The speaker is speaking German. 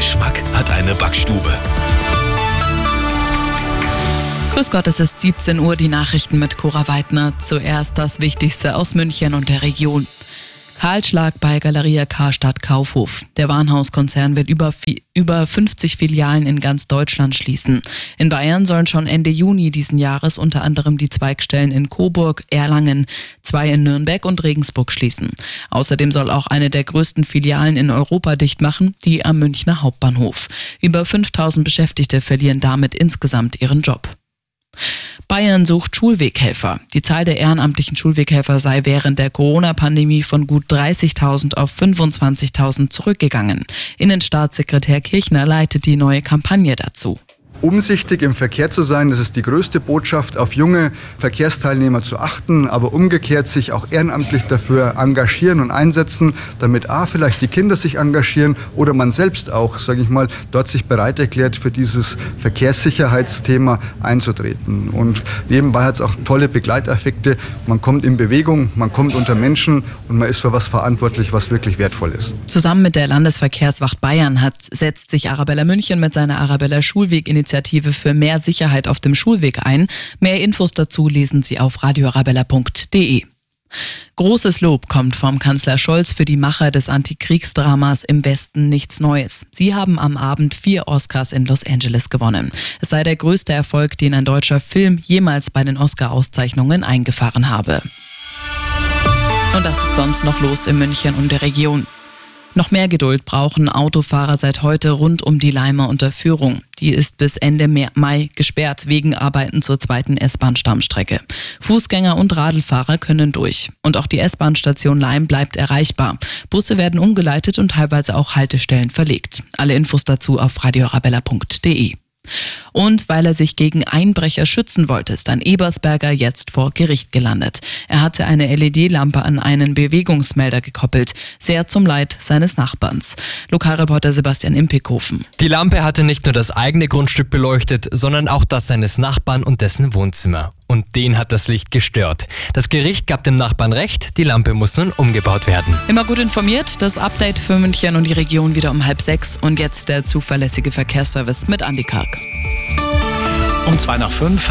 Geschmack hat eine Backstube. Grüß Gott, es ist 17 Uhr, die Nachrichten mit Cora Weidner. Zuerst das Wichtigste aus München und der Region. Kahlschlag bei Galeria Karstadt Kaufhof. Der Warenhauskonzern wird über, über 50 Filialen in ganz Deutschland schließen. In Bayern sollen schon Ende Juni diesen Jahres unter anderem die Zweigstellen in Coburg, Erlangen, zwei in Nürnberg und Regensburg schließen. Außerdem soll auch eine der größten Filialen in Europa dicht machen, die am Münchner Hauptbahnhof. Über 5000 Beschäftigte verlieren damit insgesamt ihren Job. Bayern sucht Schulweghelfer. Die Zahl der ehrenamtlichen Schulweghelfer sei während der Corona-Pandemie von gut 30.000 auf 25.000 zurückgegangen. Innenstaatssekretär Kirchner leitet die neue Kampagne dazu umsichtig im Verkehr zu sein. Das ist die größte Botschaft, auf junge Verkehrsteilnehmer zu achten, aber umgekehrt sich auch ehrenamtlich dafür engagieren und einsetzen, damit A, vielleicht die Kinder sich engagieren oder man selbst auch, sage ich mal, dort sich bereit erklärt, für dieses Verkehrssicherheitsthema einzutreten. Und nebenbei hat es auch tolle Begleiteffekte. Man kommt in Bewegung, man kommt unter Menschen und man ist für was verantwortlich, was wirklich wertvoll ist. Zusammen mit der Landesverkehrswacht Bayern hat, setzt sich Arabella München mit seiner Arabella Schulweg-Initiative Initiative für mehr Sicherheit auf dem Schulweg ein. Mehr Infos dazu lesen Sie auf radiorabella.de. Großes Lob kommt vom Kanzler Scholz für die Macher des Antikriegsdramas Im Westen nichts Neues. Sie haben am Abend vier Oscars in Los Angeles gewonnen. Es sei der größte Erfolg, den ein deutscher Film jemals bei den Oscar-Auszeichnungen eingefahren habe. Und das ist sonst noch los in München und der Region. Noch mehr Geduld brauchen Autofahrer seit heute rund um die Leimer Unterführung. Die ist bis Ende Mai gesperrt wegen Arbeiten zur zweiten S-Bahn-Stammstrecke. Fußgänger und Radlfahrer können durch. Und auch die S-Bahn-Station Leim bleibt erreichbar. Busse werden umgeleitet und teilweise auch Haltestellen verlegt. Alle Infos dazu auf radiorabella.de. Und weil er sich gegen Einbrecher schützen wollte, ist ein Ebersberger jetzt vor Gericht gelandet. Er hatte eine LED-Lampe an einen Bewegungsmelder gekoppelt, sehr zum Leid seines Nachbarns. Lokalreporter Sebastian Impikhofen. Die Lampe hatte nicht nur das eigene Grundstück beleuchtet, sondern auch das seines Nachbarn und dessen Wohnzimmer. Und den hat das Licht gestört. Das Gericht gab dem Nachbarn recht, die Lampe muss nun umgebaut werden. Immer gut informiert, das Update für München und die Region wieder um halb sechs und jetzt der zuverlässige Verkehrsservice mit Andy Karg. Um zwei nach fünf